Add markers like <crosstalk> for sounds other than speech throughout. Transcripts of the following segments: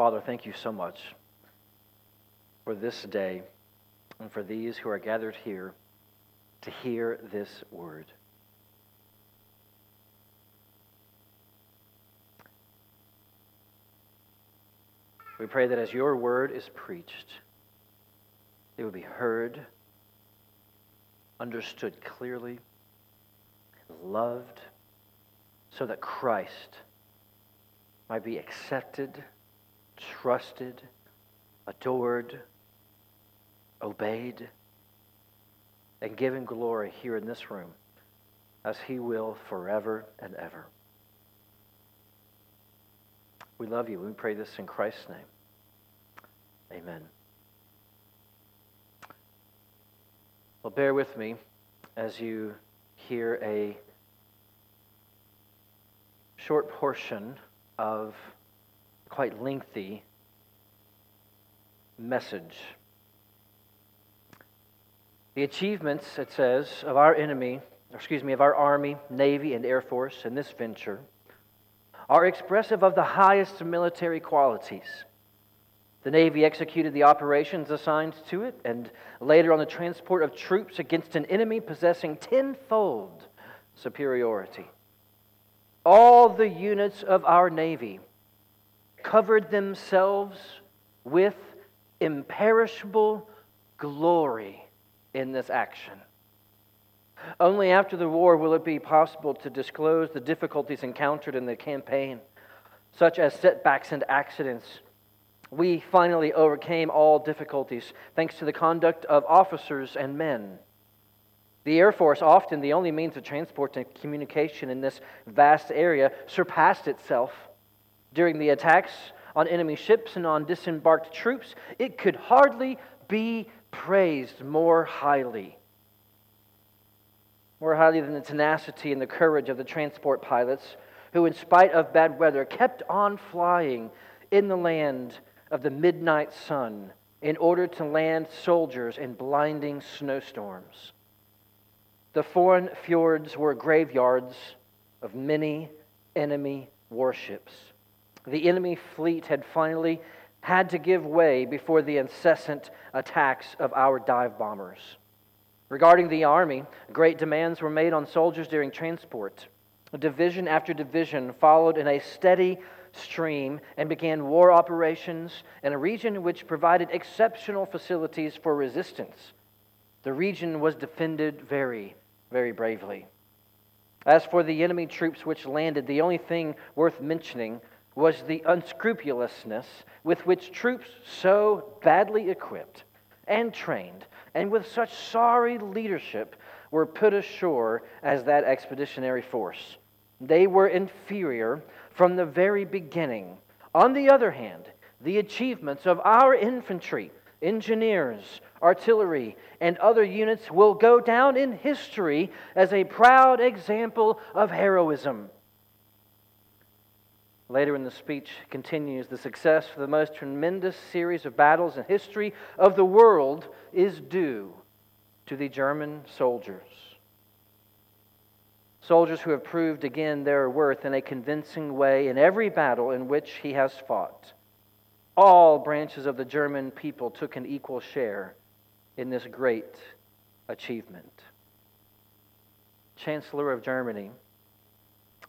Father, thank you so much for this day and for these who are gathered here to hear this word. We pray that as your word is preached, it will be heard, understood clearly, loved, so that Christ might be accepted, trusted, adored, obeyed, and given glory here in this room as he will forever and ever. We love you. We pray this in Christ's name. Amen. Well, bear with me as you hear a short portion of quite lengthy message. The achievements, it says, of our enemy, excuse me, of our Army, Navy, and Air Force in this venture are expressive of the highest military qualities. The Navy executed the operations assigned to it, and later on the transport of troops against an enemy possessing tenfold superiority. All the units of our Navy covered themselves with imperishable glory in this action. Only after the war will it be possible to disclose the difficulties encountered in the campaign, such as setbacks and accidents. We finally overcame all difficulties thanks to the conduct of officers and men. The Air Force, often the only means of transport and communication in this vast area, surpassed itself. During the attacks on enemy ships and on disembarked troops, it could hardly be praised more highly. More highly than the tenacity and the courage of the transport pilots, who, in spite of bad weather, kept on flying in the land of the midnight sun in order to land soldiers in blinding snowstorms. The foreign fjords were graveyards of many enemy warships. The enemy fleet had finally had to give way before the incessant attacks of our dive bombers. Regarding the Army, great demands were made on soldiers during transport. Division after division followed in a steady stream and began war operations in a region which provided exceptional facilities for resistance. The region was defended very, very bravely. As for the enemy troops which landed, the only thing worth mentioning was the unscrupulousness with which troops so badly equipped and trained and with such sorry leadership were put ashore as that expeditionary force. They were inferior from the very beginning. On the other hand, the achievements of our infantry, engineers, artillery, and other units will go down in history as a proud example of heroism. Later in the speech continues the success of the most tremendous series of battles in history of the world is due to the German soldiers. Soldiers who have proved again their worth in a convincing way in every battle in which he has fought. All branches of the German people took an equal share in this great achievement. Chancellor of Germany,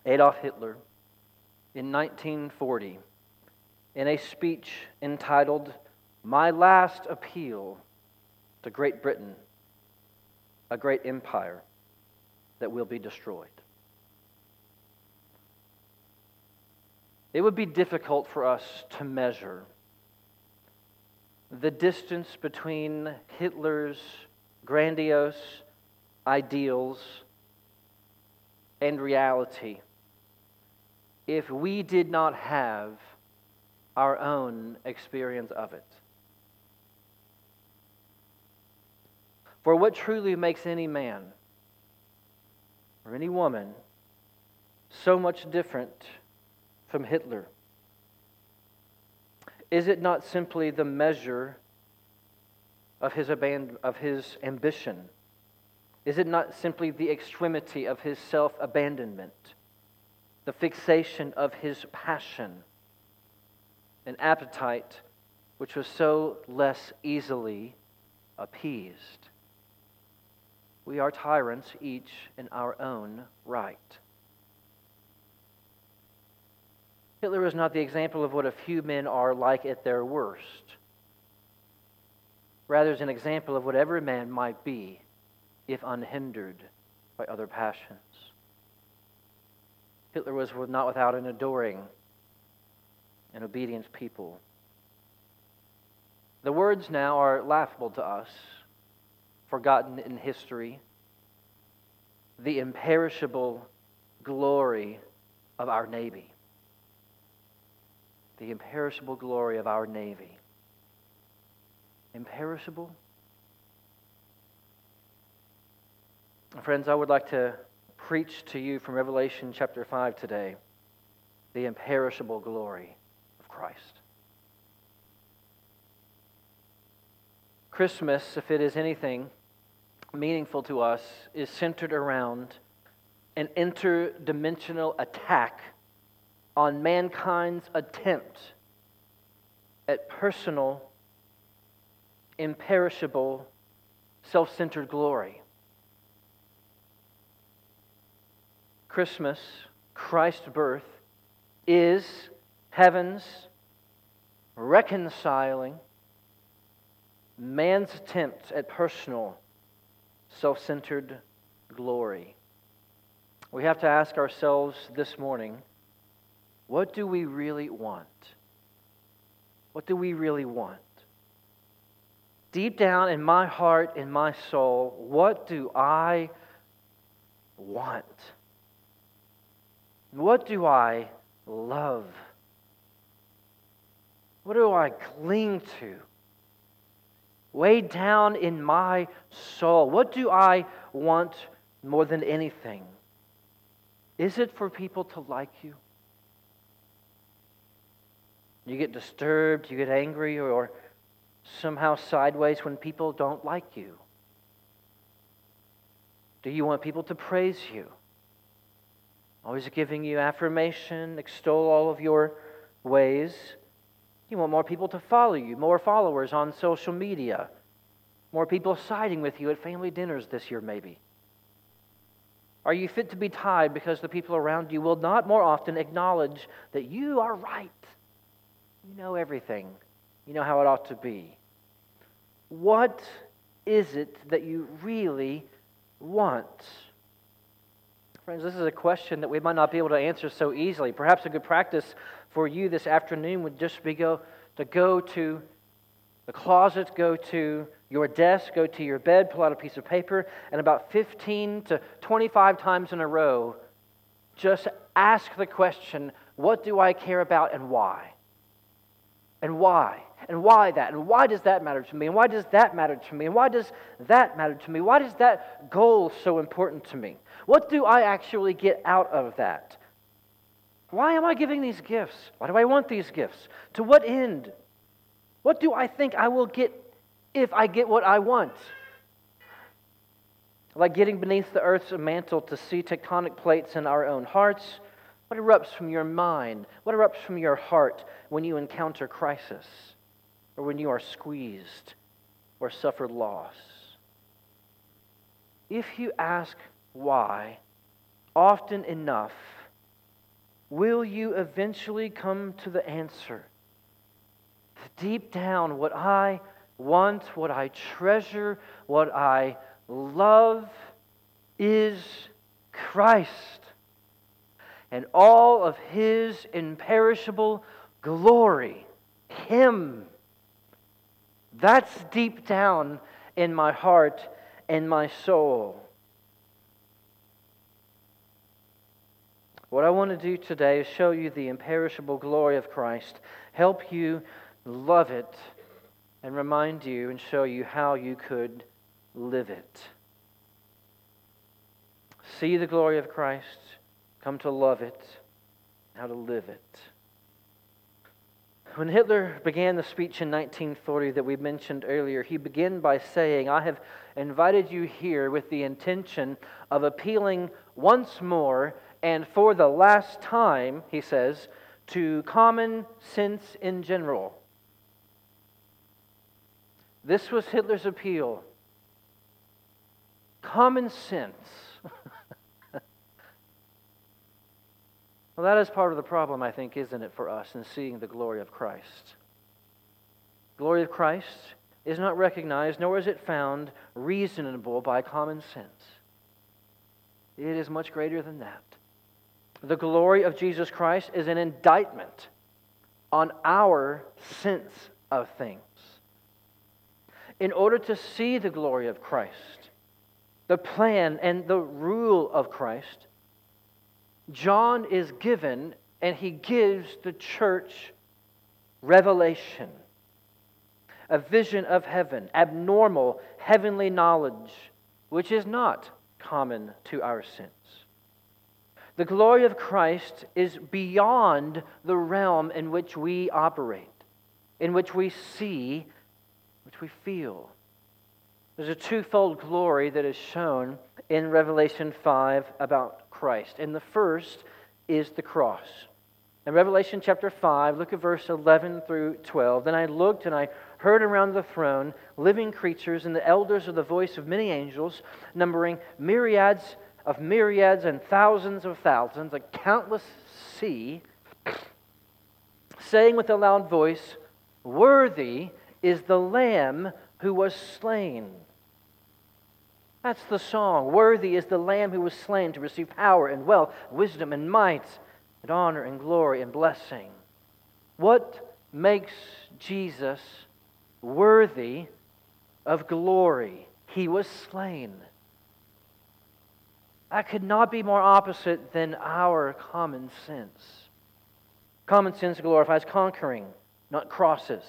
Adolf Hitler, in 1940 in a speech entitled My Last Appeal to Great Britain, a great empire that will be destroyed. It would be difficult for us to measure the distance between Hitler's grandiose ideals and reality if we did not have our own experience of it. For what truly makes any man or any woman so much different from Hitler? Is it not simply the measure of his, aban- of his ambition? Is it not simply the extremity of his self abandonment? The fixation of his passion. an appetite which was so less easily appeased. We are tyrants, each in our own right. Hitler was not the example of what a few men are like at their worst. Rather, is an example of what every man might be if unhindered by other passions. Hitler was not without an adoring and obedient people. The words now are laughable to us, forgotten in history. The imperishable glory of our Navy. The imperishable glory of our Navy. Imperishable? Friends, I would like to preach to you from Revelation chapter 5 today the imperishable glory of Christ. Christmas, if it is anything meaningful to us, is centered around an interdimensional attack on mankind's attempt at personal, imperishable, self centered glory. Christmas, Christ's birth, is heaven's reconciling man's attempt at personal, self centered glory. We have to ask ourselves this morning what do we really want? What do we really want? Deep down in my heart, in my soul, what do I want? What do I love? What do I cling to? Way down in my soul, what do I want more than anything? Is it for people to like you? You get disturbed, you get angry, or somehow sideways when people don't like you? Do you want people to praise you? Always giving you affirmation, extol all of your ways. You want more people to follow you, more followers on social media, more people siding with you at family dinners this year, maybe. Are you fit to be tied because the people around you will not more often acknowledge that you are right? You know everything, you know how it ought to be. What is it that you really want? Friends, this is a question that we might not be able to answer so easily. Perhaps a good practice for you this afternoon would just be go, to go to the closet, go to your desk, go to your bed, pull out a piece of paper, and about 15 to 25 times in a row, just ask the question what do I care about and why? And why? And why that? And why does that matter to me? And why does that matter to me? And why does that matter to me? Why is that goal so important to me? What do I actually get out of that? Why am I giving these gifts? Why do I want these gifts? To what end? What do I think I will get if I get what I want? Like getting beneath the earth's mantle to see tectonic plates in our own hearts. What erupts from your mind? What erupts from your heart when you encounter crisis or when you are squeezed or suffer loss? If you ask why often enough, will you eventually come to the answer? Deep down, what I want, what I treasure, what I love is Christ and all of his imperishable glory. Him. That's deep down in my heart and my soul. What I want to do today is show you the imperishable glory of Christ, help you love it, and remind you and show you how you could live it. See the glory of Christ, come to love it, how to live it. When Hitler began the speech in 1940 that we mentioned earlier, he began by saying, I have invited you here with the intention of appealing once more and for the last time, he says, to common sense in general. This was Hitler's appeal. Common sense. <laughs> well, that is part of the problem, I think, isn't it, for us in seeing the glory of Christ? Glory of Christ is not recognized, nor is it found reasonable by common sense. It is much greater than that. The glory of Jesus Christ is an indictment on our sense of things. In order to see the glory of Christ, the plan and the rule of Christ, John is given and he gives the church revelation a vision of heaven, abnormal heavenly knowledge, which is not common to our sense. The glory of Christ is beyond the realm in which we operate, in which we see, which we feel. There's a twofold glory that is shown in Revelation 5 about Christ. And the first is the cross. In Revelation chapter 5, look at verse 11 through 12. Then I looked and I heard around the throne living creatures and the elders of the voice of many angels, numbering myriads of myriads and thousands of thousands, a countless sea, saying with a loud voice, Worthy is the Lamb who was slain. That's the song. Worthy is the Lamb who was slain to receive power and wealth, wisdom and might, and honor and glory and blessing. What makes Jesus worthy of glory. He was slain. That could not be more opposite than our common sense. Common sense glorifies conquering, not crosses.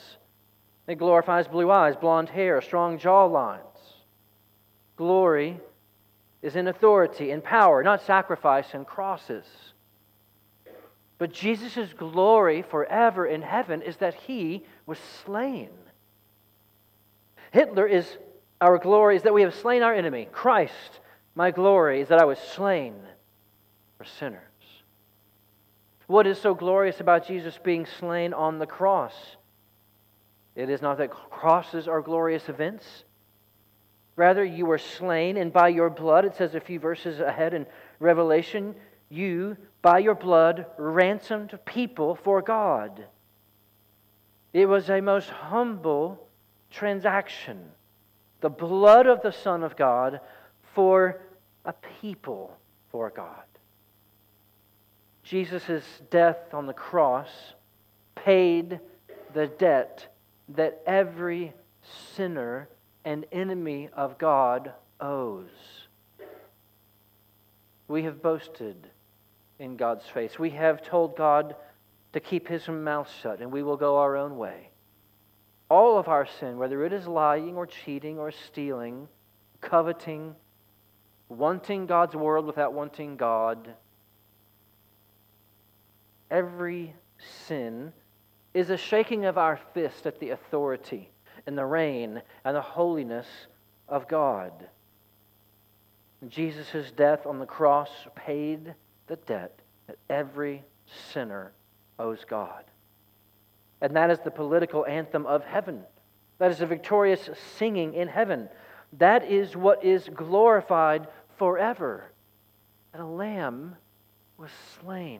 It glorifies blue eyes, blonde hair, strong jaw lines. Glory is in authority and power, not sacrifice and crosses. But Jesus' glory forever in heaven is that he was slain. Hitler is our glory, is that we have slain our enemy. Christ, my glory, is that I was slain for sinners. What is so glorious about Jesus being slain on the cross? It is not that crosses are glorious events. Rather, you were slain, and by your blood, it says a few verses ahead in Revelation, you, by your blood, ransomed people for God. It was a most humble transaction the blood of the Son of God for a people for God. Jesus' death on the cross paid the debt that every sinner and enemy of God owes. We have boasted in God's face. We have told God to keep his mouth shut, and we will go our own way all of our sin, whether it is lying or cheating or stealing, coveting, wanting God's world without wanting God, every sin is a shaking of our fist at the authority and the reign and the holiness of God. Jesus' death on the cross paid the debt that every sinner owes God and that is the political anthem of heaven. That is a victorious singing in heaven. That is what is glorified forever. And a lamb was slain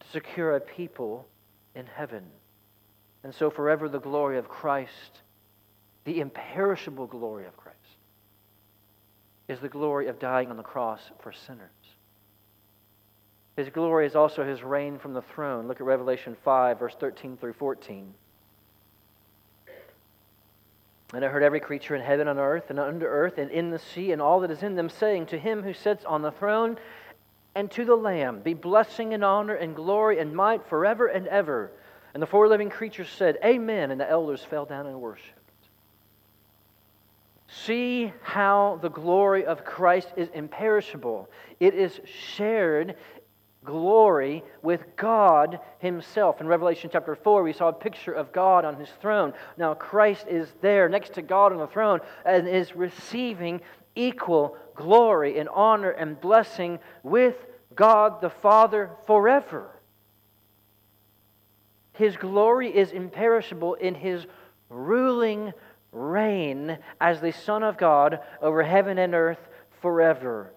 to secure a people in heaven. And so, forever, the glory of Christ, the imperishable glory of Christ, is the glory of dying on the cross for sinners. His glory is also his reign from the throne. Look at Revelation 5, verse 13 through 14. And I heard every creature in heaven and earth and under earth and in the sea and all that is in them saying to him who sits on the throne and to the Lamb be blessing and honor and glory and might forever and ever. And the four living creatures said, Amen. And the elders fell down and worshiped. See how the glory of Christ is imperishable. It is shared glory with God Himself. In Revelation chapter 4, we saw a picture of God on His throne. Now, Christ is there next to God on the throne and is receiving equal glory and honor and blessing with God the Father forever. His glory is imperishable in his ruling reign as the Son of God over heaven and earth forever.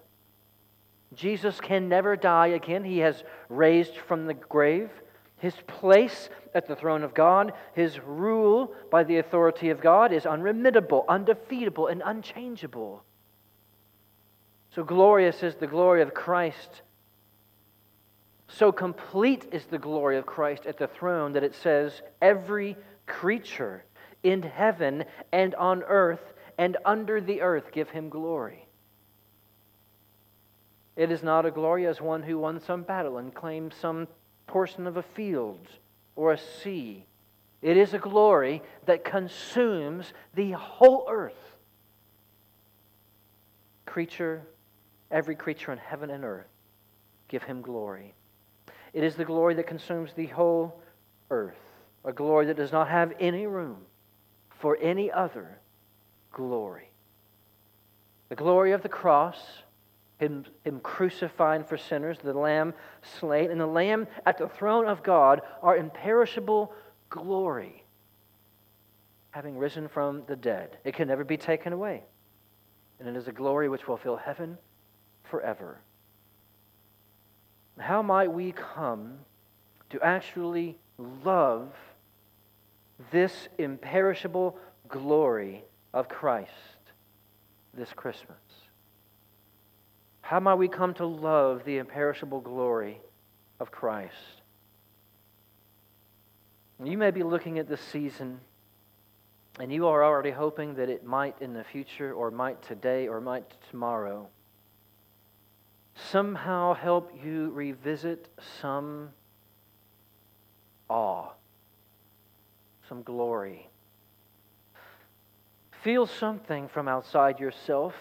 Jesus can never die again. He has raised from the grave. His place at the throne of God, his rule by the authority of God is unremittable, undefeatable, and unchangeable. So glorious is the glory of Christ. So complete is the glory of Christ at the throne that it says, Every creature in heaven and on earth and under the earth give him glory. It is not a glory as one who won some battle and claimed some portion of a field or a sea. It is a glory that consumes the whole earth. Creature, every creature in heaven and earth, give him glory. It is the glory that consumes the whole earth, a glory that does not have any room for any other glory. The glory of the cross, him, him for sinners, the Lamb slain, and the Lamb at the throne of God are imperishable glory, having risen from the dead. It can never be taken away. And it is a glory which will fill heaven forever. How might we come to actually love this imperishable glory of Christ this Christmas? How might we come to love the imperishable glory of Christ? You may be looking at this season and you are already hoping that it might in the future, or might today, or might tomorrow, somehow help you revisit some awe some glory. Feel something from outside yourself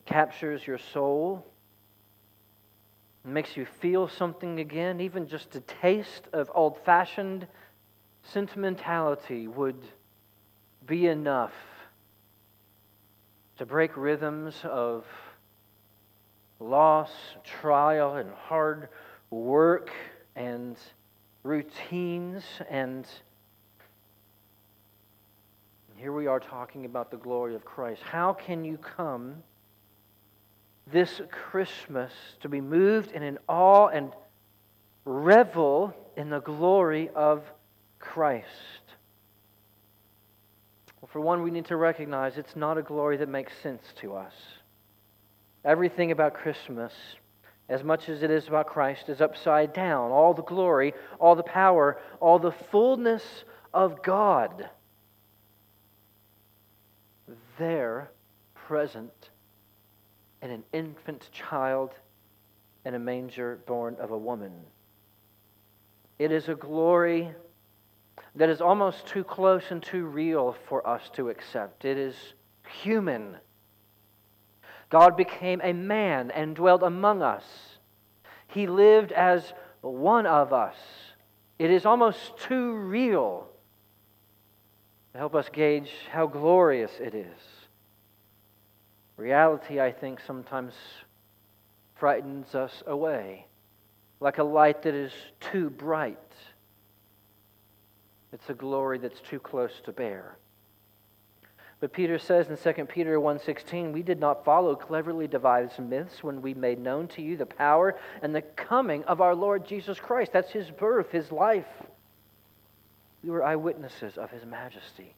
that captures your soul, makes you feel something again, even just a taste of old fashioned sentimentality would be enough to break rhythms of loss, trial, and hard work and routines and here we are talking about the glory of Christ. How can you come this Christmas to be moved and in awe and revel in the glory of Christ? Well, for one, we need to recognize it's not a glory that makes sense to us. Everything about Christmas, as much as it is about Christ, is upside down. All the glory, all the power, all the fullness of God there present in an infant child in a manger born of a woman. It is a glory that is almost too close and too real for us to accept. It is human. God became a man and dwelt among us. He lived as one of us. It is almost too real to help us gauge how glorious it is. Reality, I think, sometimes frightens us away, like a light that is too bright. It's a glory that's too close to bear. But Peter says in 2 Peter 1:16, "We did not follow cleverly devised myths when we made known to you the power and the coming of our Lord Jesus Christ. That's his birth, his life. We were eyewitnesses of his majesty.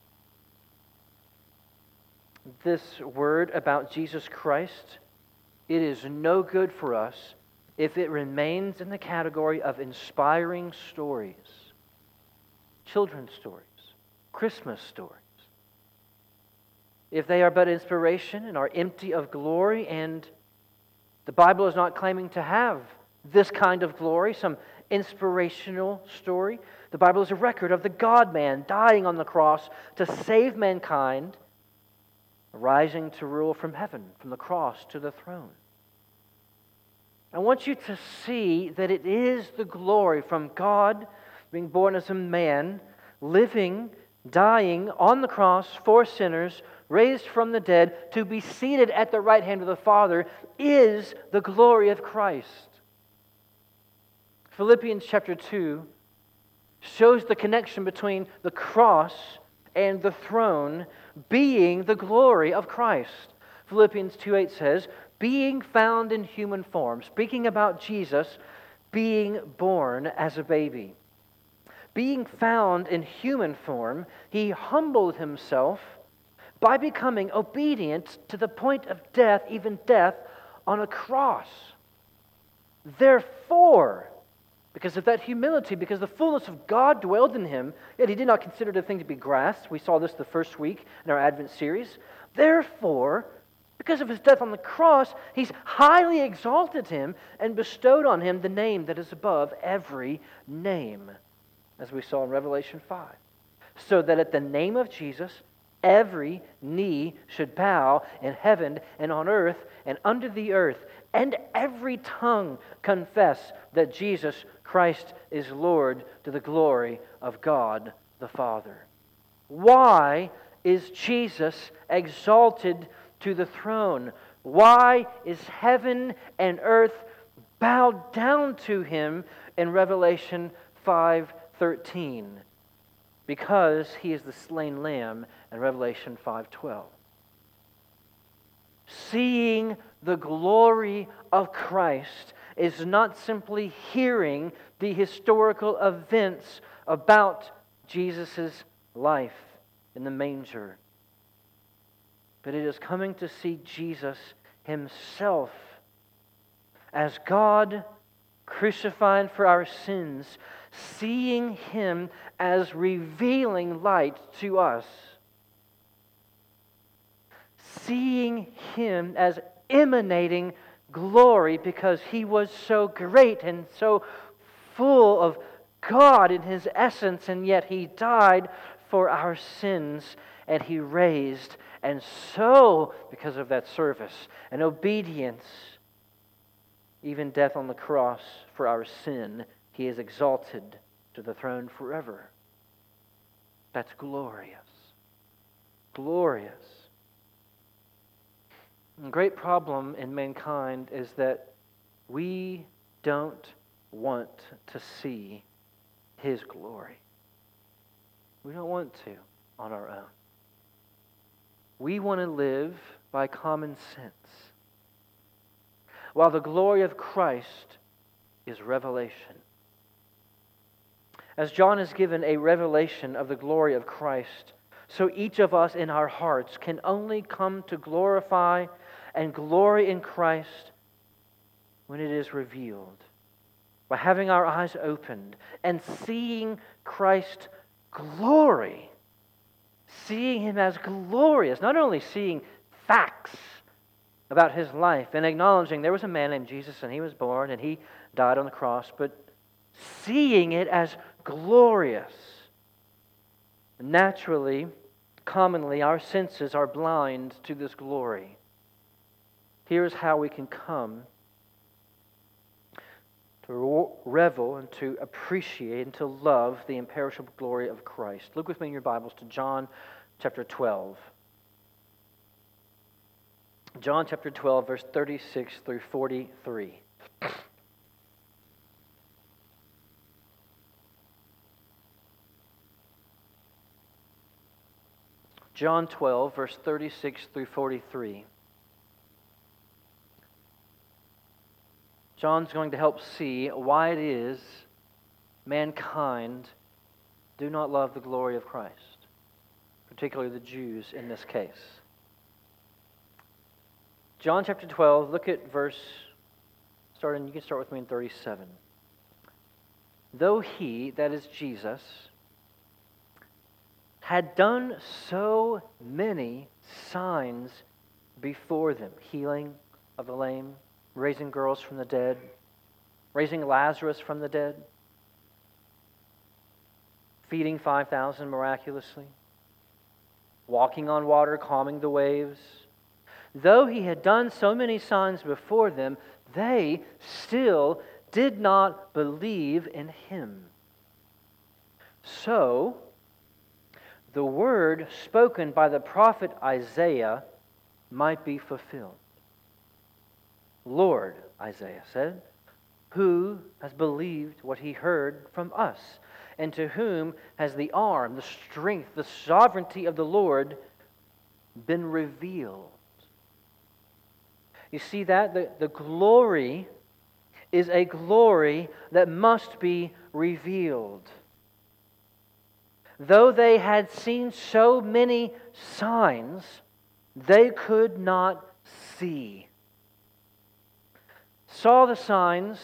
This word about Jesus Christ, it is no good for us if it remains in the category of inspiring stories, children's stories, Christmas stories. If they are but inspiration and are empty of glory, and the Bible is not claiming to have this kind of glory, some inspirational story, the Bible is a record of the God man dying on the cross to save mankind, rising to rule from heaven, from the cross to the throne. I want you to see that it is the glory from God being born as a man, living, dying on the cross for sinners, raised from the dead, to be seated at the right hand of the Father, is the glory of Christ. Philippians chapter 2 shows the connection between the cross and the throne being the glory of Christ. Philippians 2:8 says, "Being found in human form," speaking about Jesus being born as a baby. Being found in human form, he humbled himself by becoming obedient to the point of death, even death on a cross. Therefore, because of that humility, because the fullness of God dwelled in him, yet he did not consider the thing to be grasped. We saw this the first week in our Advent series. Therefore, because of his death on the cross, he's highly exalted him and bestowed on him the name that is above every name, as we saw in Revelation 5. So that at the name of Jesus, every knee should bow in heaven and on earth and under the earth, and every tongue confess that Jesus Christ is Lord to the glory of God the Father. Why is Jesus exalted to the throne? Why is heaven and earth bowed down to him in Revelation 5:13? Because he is the slain lamb in Revelation 5:12. Seeing the glory of Christ is not simply hearing the historical events about Jesus' life in the manger, but it is coming to see Jesus himself as God crucified for our sins, seeing him as revealing light to us, seeing him as emanating glory because he was so great and so full of God in his essence, and yet he died for our sins and he raised. And so, because of that service and obedience, even death on the cross for our sin, he is exalted to the throne forever. That's glorious. Glorious. The great problem in mankind is that we don't want to see His glory. We don't want to on our own. We want to live by common sense. While the glory of Christ is revelation. As John has given a revelation of the glory of Christ, so each of us in our hearts can only come to glorify and glory in Christ when it is revealed. By having our eyes opened and seeing Christ's glory, seeing Him as glorious, not only seeing facts about His life and acknowledging there was a man named Jesus and He was born and He died on the cross, but seeing it as glorious. Naturally, commonly, our senses are blind to this glory. Here's how we can come to revel and to appreciate and to love the imperishable glory of Christ. Look with me in your Bibles to John chapter 12. John chapter 12, verse 36 through 43. John 12, verse 36 through 43. John's going to help see why it is mankind do not love the glory of Christ, particularly the Jews in this case. John chapter 12, look at verse, starting, you can start with me in 37. Though he, that is Jesus, had done so many signs before them healing of the lame, raising girls from the dead, raising Lazarus from the dead, feeding 5,000 miraculously, walking on water, calming the waves. Though he had done so many signs before them, they still did not believe in him. So, the word spoken by the prophet Isaiah might be fulfilled. Lord, Isaiah said, who has believed what he heard from us? and to whom has the arm, the strength, the sovereignty of the Lord been revealed? You see that? The, the glory is a glory that must be revealed. Though they had seen so many signs, they could not see. Saw the signs,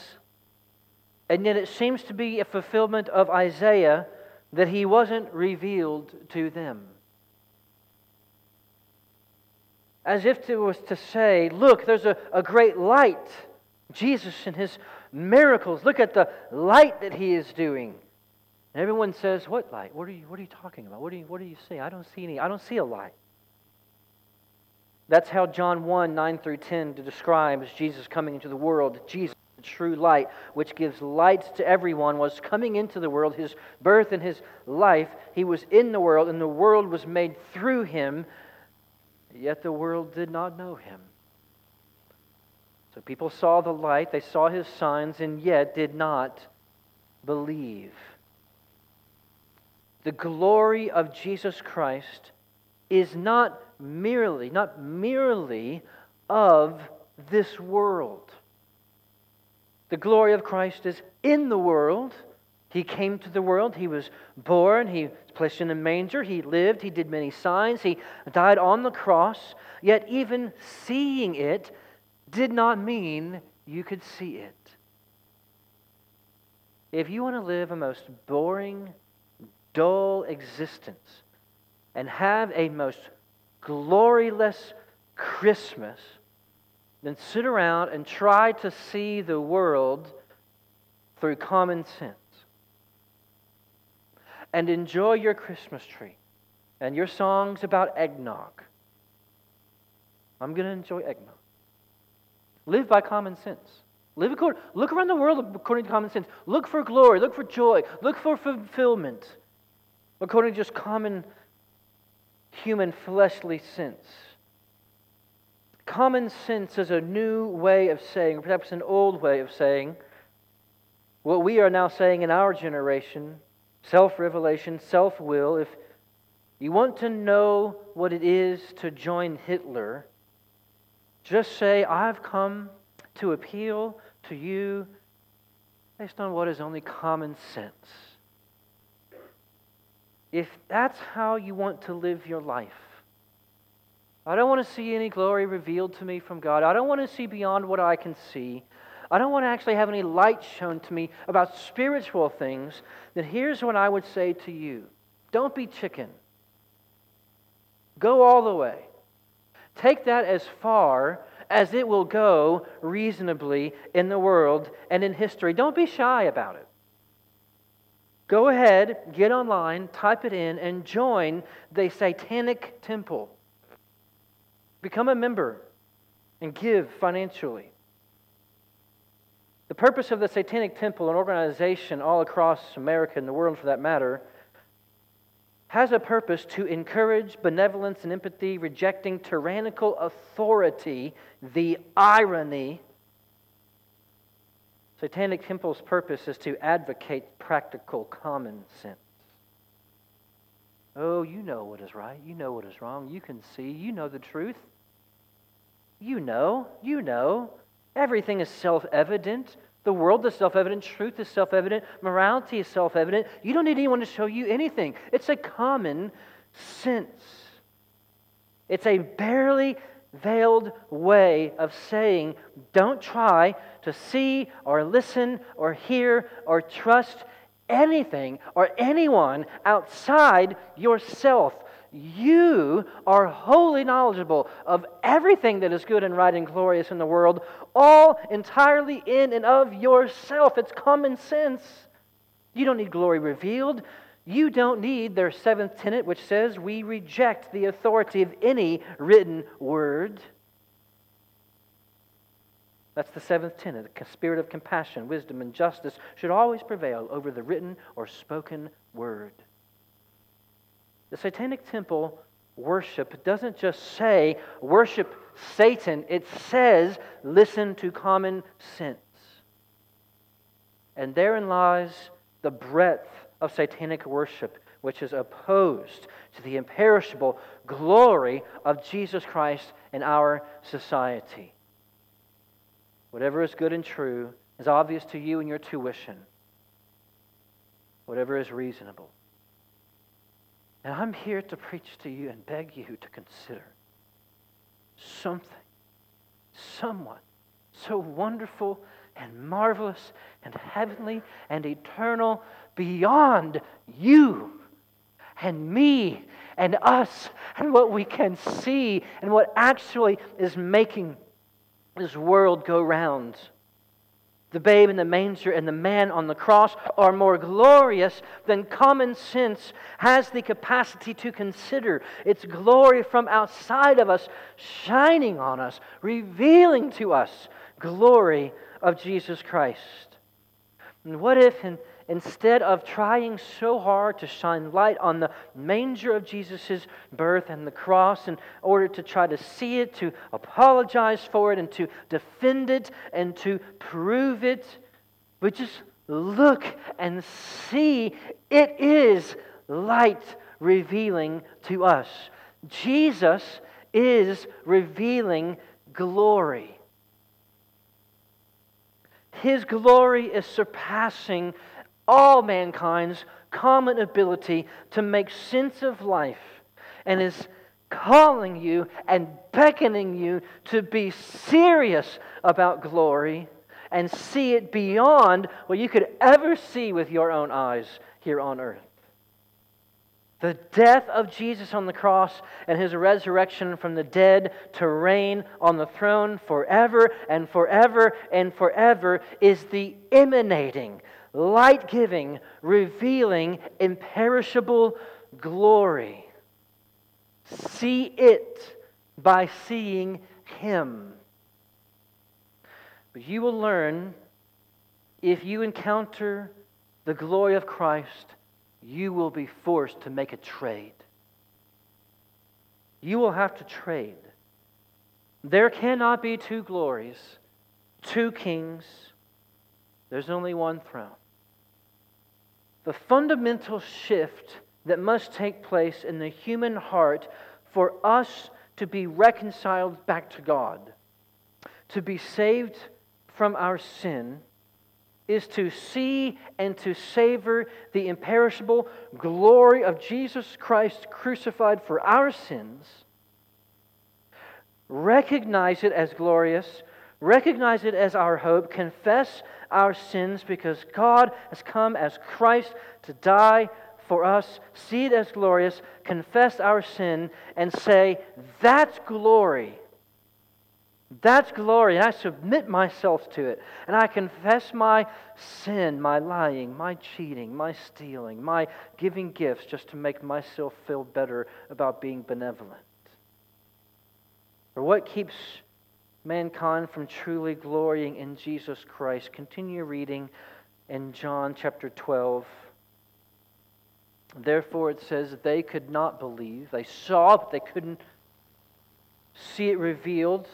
and yet it seems to be a fulfillment of Isaiah that he wasn't revealed to them. As if it was to say, Look, there's a, a great light. Jesus and his miracles. Look at the light that he is doing. And everyone says, What light? What are you, what are you talking about? What do you, what do you see? I don't see any. I don't see a light. That's how John 1 9 through 10 describes Jesus coming into the world. Jesus, the true light, which gives light to everyone, was coming into the world. His birth and his life, he was in the world, and the world was made through him, yet the world did not know him. So people saw the light, they saw his signs, and yet did not believe. The glory of Jesus Christ is not merely, not merely of this world. The glory of Christ is in the world. He came to the world. He was born. He was placed in a manger. He lived. He did many signs. He died on the cross. Yet, even seeing it did not mean you could see it. If you want to live a most boring, dull existence and have a most gloryless Christmas than sit around and try to see the world through common sense. And enjoy your Christmas tree and your songs about eggnog. I'm going to enjoy eggnog. Live by common sense. Live according, look around the world according to common sense. Look for glory. Look for joy. Look for fulfillment according to just common human fleshly sense. Common sense is a new way of saying, perhaps an old way of saying, what we are now saying in our generation self revelation, self will. If you want to know what it is to join Hitler, just say, I've come to appeal to you based on what is only common sense if that's how you want to live your life, I don't want to see any glory revealed to me from God. I don't want to see beyond what I can see. I don't want to actually have any light shown to me about spiritual things. Then here's what I would say to you don't be chicken. Go all the way. Take that as far as it will go reasonably in the world and in history. Don't be shy about it. Go ahead, get online, type it in, and join the Satanic Temple. Become a member and give financially. The purpose of the Satanic Temple, an organization all across America and the world for that matter, has a purpose to encourage benevolence and empathy, rejecting tyrannical authority, the irony Satanic Temple's purpose is to advocate practical common sense. Oh, you know what is right. You know what is wrong. You can see. You know the truth. You know. You know. Everything is self evident. The world is self evident. Truth is self evident. Morality is self evident. You don't need anyone to show you anything. It's a common sense. It's a barely veiled way of saying don't try to see or listen or hear or trust anything or anyone outside yourself. You are wholly knowledgeable of everything that is good and right and glorious in the world, all entirely in and of yourself. It's common sense. You don't need glory revealed. You don't need their seventh tenet, which says we reject the authority of any written word. That's the seventh tenet. The spirit of compassion, wisdom, and justice should always prevail over the written or spoken word. The Satanic Temple worship doesn't just say worship Satan, it says listen to common sense. And therein lies the breadth of satanic worship, which is opposed to the imperishable glory of Jesus Christ in our society. Whatever is good and true is obvious to you in your tuition, whatever is reasonable. And I'm here to preach to you and beg you to consider something, someone so wonderful and marvelous and heavenly and eternal beyond you and me and us and what we can see and what actually is making this world go round. The babe in the manger and the man on the cross are more glorious than common sense has the capacity to consider. It's glory from outside of us, shining on us, revealing to us glory of Jesus Christ. And what if, in, instead of trying so hard to shine light on the manger of Jesus' birth and the cross in order to try to see it, to apologize for it, and to defend it, and to prove it, we just look and see it is light revealing to us. Jesus is revealing glory. His glory is surpassing all mankind's common ability to make sense of life and is calling you and beckoning you to be serious about glory and see it beyond what you could ever see with your own eyes here on earth. The death of Jesus on the cross and his resurrection from the dead to reign on the throne forever and forever and forever is the emanating, light giving, revealing, imperishable glory. See it by seeing him. But you will learn if you encounter the glory of Christ you will be forced to make a trade. You will have to trade. There cannot be two glories, two kings. There's only one throne. The fundamental shift that must take place in the human heart for us to be reconciled back to God, to be saved from our sin, is to see and to savor the imperishable glory of Jesus Christ crucified for our sins, recognize it as glorious, recognize it as our hope, confess our sins because God has come as Christ to die for us, see it as glorious, confess our sin, and say, That's glory. That's glory. And I submit myself to it. And I confess my sin, my lying, my cheating, my stealing, my giving gifts just to make myself feel better about being benevolent. Or what keeps mankind from truly glorying in Jesus Christ? Continue reading in John chapter 12. Therefore, it says they could not believe. They saw, but they couldn't see it revealed.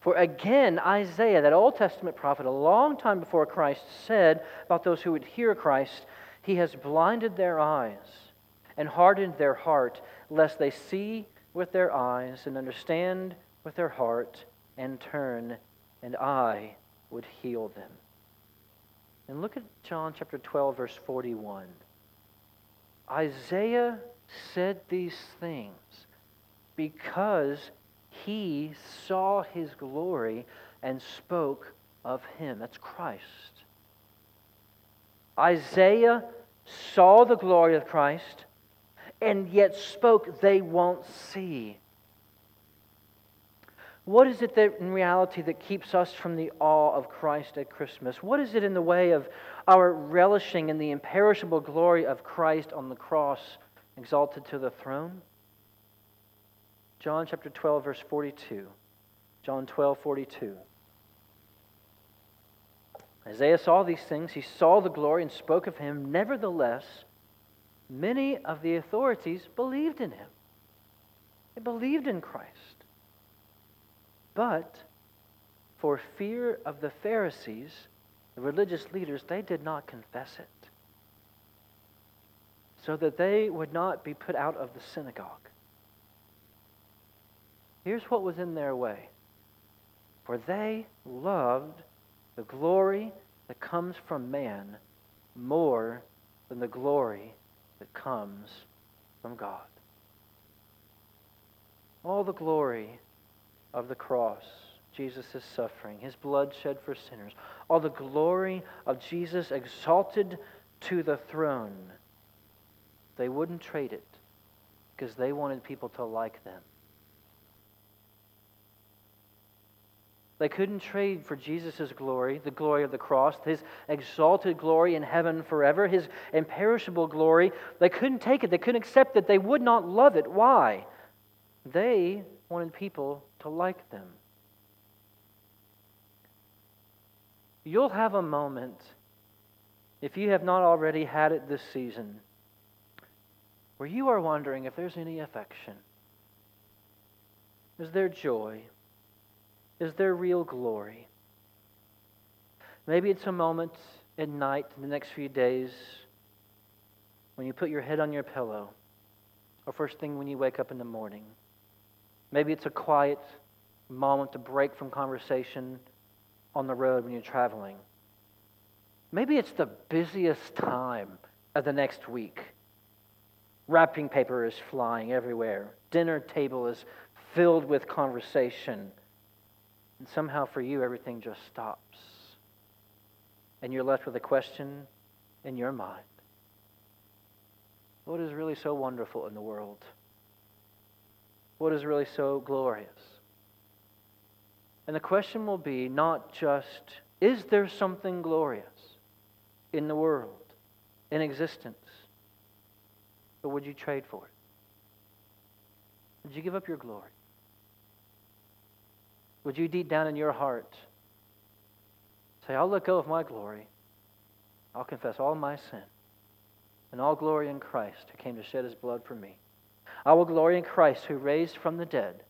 For again, Isaiah, that Old Testament prophet, a long time before Christ, said about those who would hear Christ, He has blinded their eyes and hardened their heart, lest they see with their eyes and understand with their heart and turn, and I would heal them. And look at John chapter 12, verse 41. Isaiah said these things because he saw his glory and spoke of him. That's Christ. Isaiah saw the glory of Christ and yet spoke, they won't see. What is it that in reality that keeps us from the awe of Christ at Christmas? What is it in the way of our relishing in the imperishable glory of Christ on the cross, exalted to the throne? John chapter 12, verse 42. John 12, 42. Isaiah saw these things. He saw the glory and spoke of him. Nevertheless, many of the authorities believed in him. They believed in Christ. But for fear of the Pharisees, the religious leaders, they did not confess it. so that they would not be put out of the synagogue. Here's what was in their way for they loved the glory that comes from man more than the glory that comes from God. All the glory of the cross, Jesus' suffering, his blood shed for sinners, all the glory of Jesus exalted to the throne, they wouldn't trade it because they wanted people to like them. They couldn't trade for Jesus' glory, the glory of the cross, his exalted glory in heaven forever, his imperishable glory. They couldn't take it. They couldn't accept it. They would not love it. Why? They wanted people to like them. You'll have a moment, if you have not already had it this season, where you are wondering if there's any affection. Is there joy? Is there real glory? Maybe it's a moment at night in the next few days when you put your head on your pillow, or first thing when you wake up in the morning. Maybe it's a quiet moment to break from conversation on the road when you're traveling. Maybe it's the busiest time of the next week. Wrapping paper is flying everywhere. Dinner table is filled with conversation. And somehow for you, everything just stops. And you're left with a question in your mind What is really so wonderful in the world? What is really so glorious? And the question will be not just, is there something glorious in the world, in existence? But would you trade for it? Would you give up your glory? Would you deep down in your heart say, I'll let go of my glory. I'll confess all my sin and all glory in Christ who came to shed his blood for me. I will glory in Christ who raised from the dead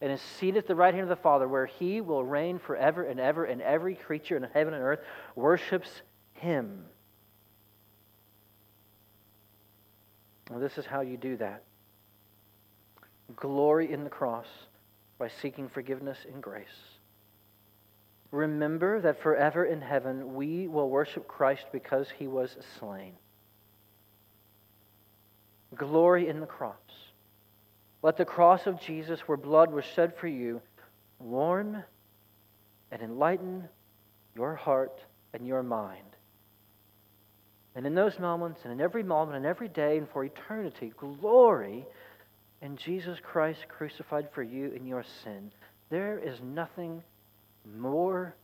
and is seated at the right hand of the Father, where he will reign forever and ever, and every creature in heaven and earth worships him. Well, this is how you do that. Glory in the cross by seeking forgiveness in grace. Remember that forever in heaven we will worship Christ because he was slain. Glory in the cross. Let the cross of Jesus, where blood was shed for you, warm and enlighten your heart and your mind. And in those moments, and in every moment, and every day, and for eternity, glory in Jesus Christ crucified for you in your sin, there is nothing more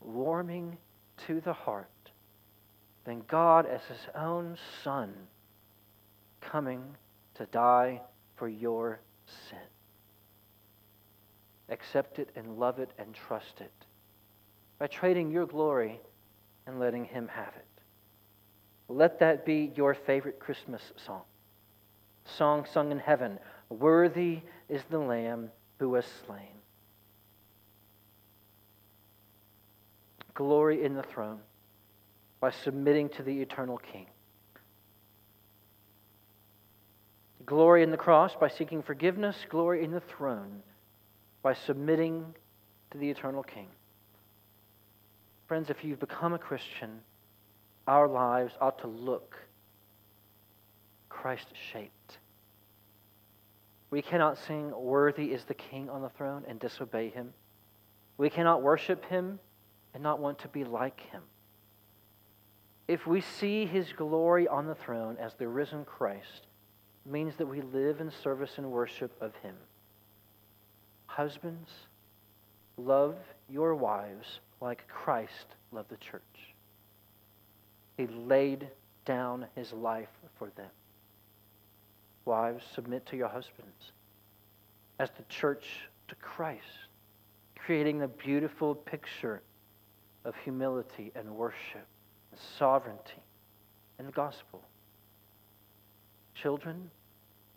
warming to the heart than God as his own Son coming to die for your sin. Accept it and love it and trust it by trading your glory and letting him have it. Let that be your favorite Christmas song. Song sung in heaven Worthy is the Lamb who was slain. Glory in the throne by submitting to the eternal King. Glory in the cross by seeking forgiveness. Glory in the throne by submitting to the eternal King. Friends, if you've become a Christian, our lives ought to look Christ shaped. We cannot sing, Worthy is the King on the throne, and disobey him. We cannot worship him and not want to be like him. If we see his glory on the throne as the risen Christ, means that we live in service and worship of him. Husbands, love your wives like Christ loved the church. He laid down his life for them. Wives, submit to your husbands as the church to Christ, creating a beautiful picture of humility and worship and sovereignty in the gospel. Children,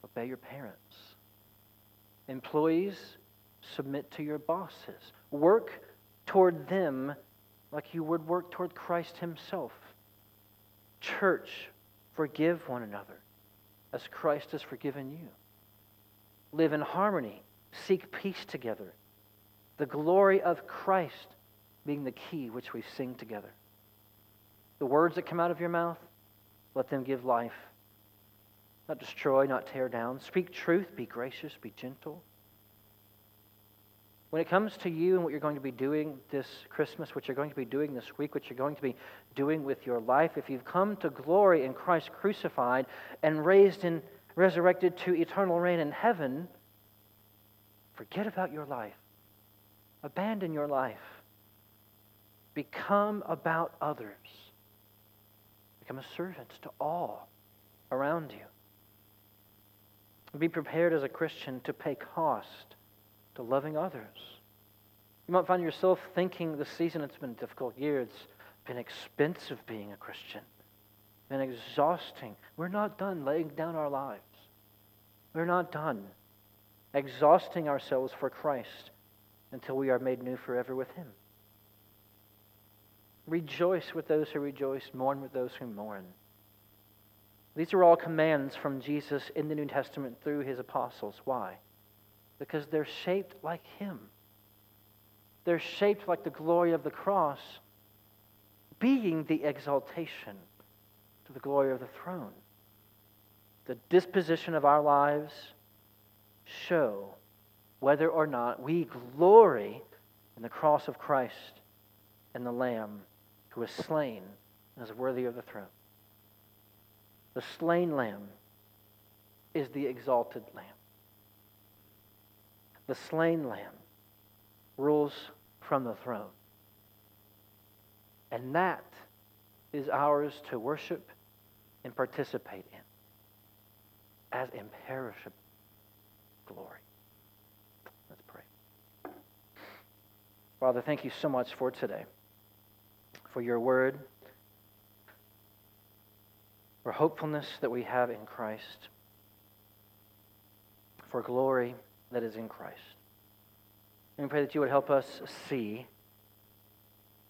obey your parents. Employees, submit to your bosses. Work toward them like you would work toward Christ Himself. Church, forgive one another as Christ has forgiven you. Live in harmony. Seek peace together. The glory of Christ being the key which we sing together. The words that come out of your mouth, let them give life. Not destroy, not tear down. Speak truth, be gracious, be gentle. When it comes to you and what you're going to be doing this Christmas, what you're going to be doing this week, what you're going to be doing with your life, if you've come to glory in Christ crucified and raised and resurrected to eternal reign in heaven, forget about your life. Abandon your life. Become about others. Become a servant to all around you. Be prepared as a Christian to pay cost to loving others. You might find yourself thinking this season it's been a difficult year. It's been expensive being a Christian, been exhausting. We're not done laying down our lives. We're not done exhausting ourselves for Christ until we are made new forever with Him. Rejoice with those who rejoice, mourn with those who mourn. These are all commands from Jesus in the New Testament through his apostles. Why? because they're shaped like Him. They're shaped like the glory of the cross, being the exaltation to the glory of the throne. The disposition of our lives show whether or not we glory in the cross of Christ and the Lamb who was slain and is worthy of the throne. The slain Lamb is the exalted Lamb the slain lamb, rules from the throne. And that is ours to worship and participate in as imperishable glory. Let's pray. Father, thank you so much for today, for your word, for hopefulness that we have in Christ, for glory that is in Christ. And we pray that you would help us see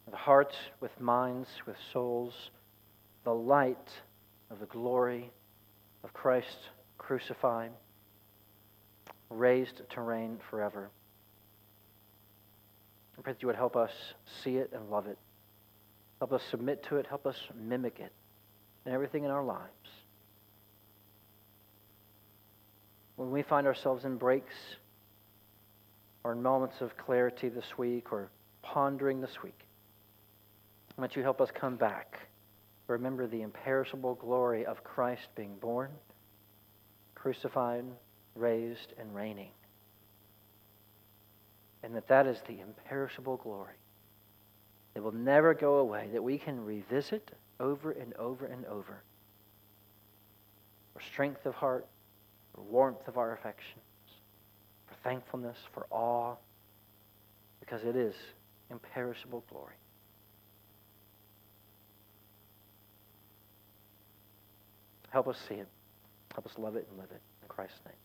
with hearts, with minds, with souls, the light of the glory of Christ crucified, raised to reign forever. I pray that you would help us see it and love it. Help us submit to it. Help us mimic it in everything in our lives. when we find ourselves in breaks or in moments of clarity this week or pondering this week, might you help us come back. Remember the imperishable glory of Christ being born, crucified, raised, and reigning. And that that is the imperishable glory that will never go away, that we can revisit over and over and over. For strength of heart, for warmth of our affections, for thankfulness, for awe, because it is imperishable glory. Help us see it. Help us love it and live it. In Christ's name.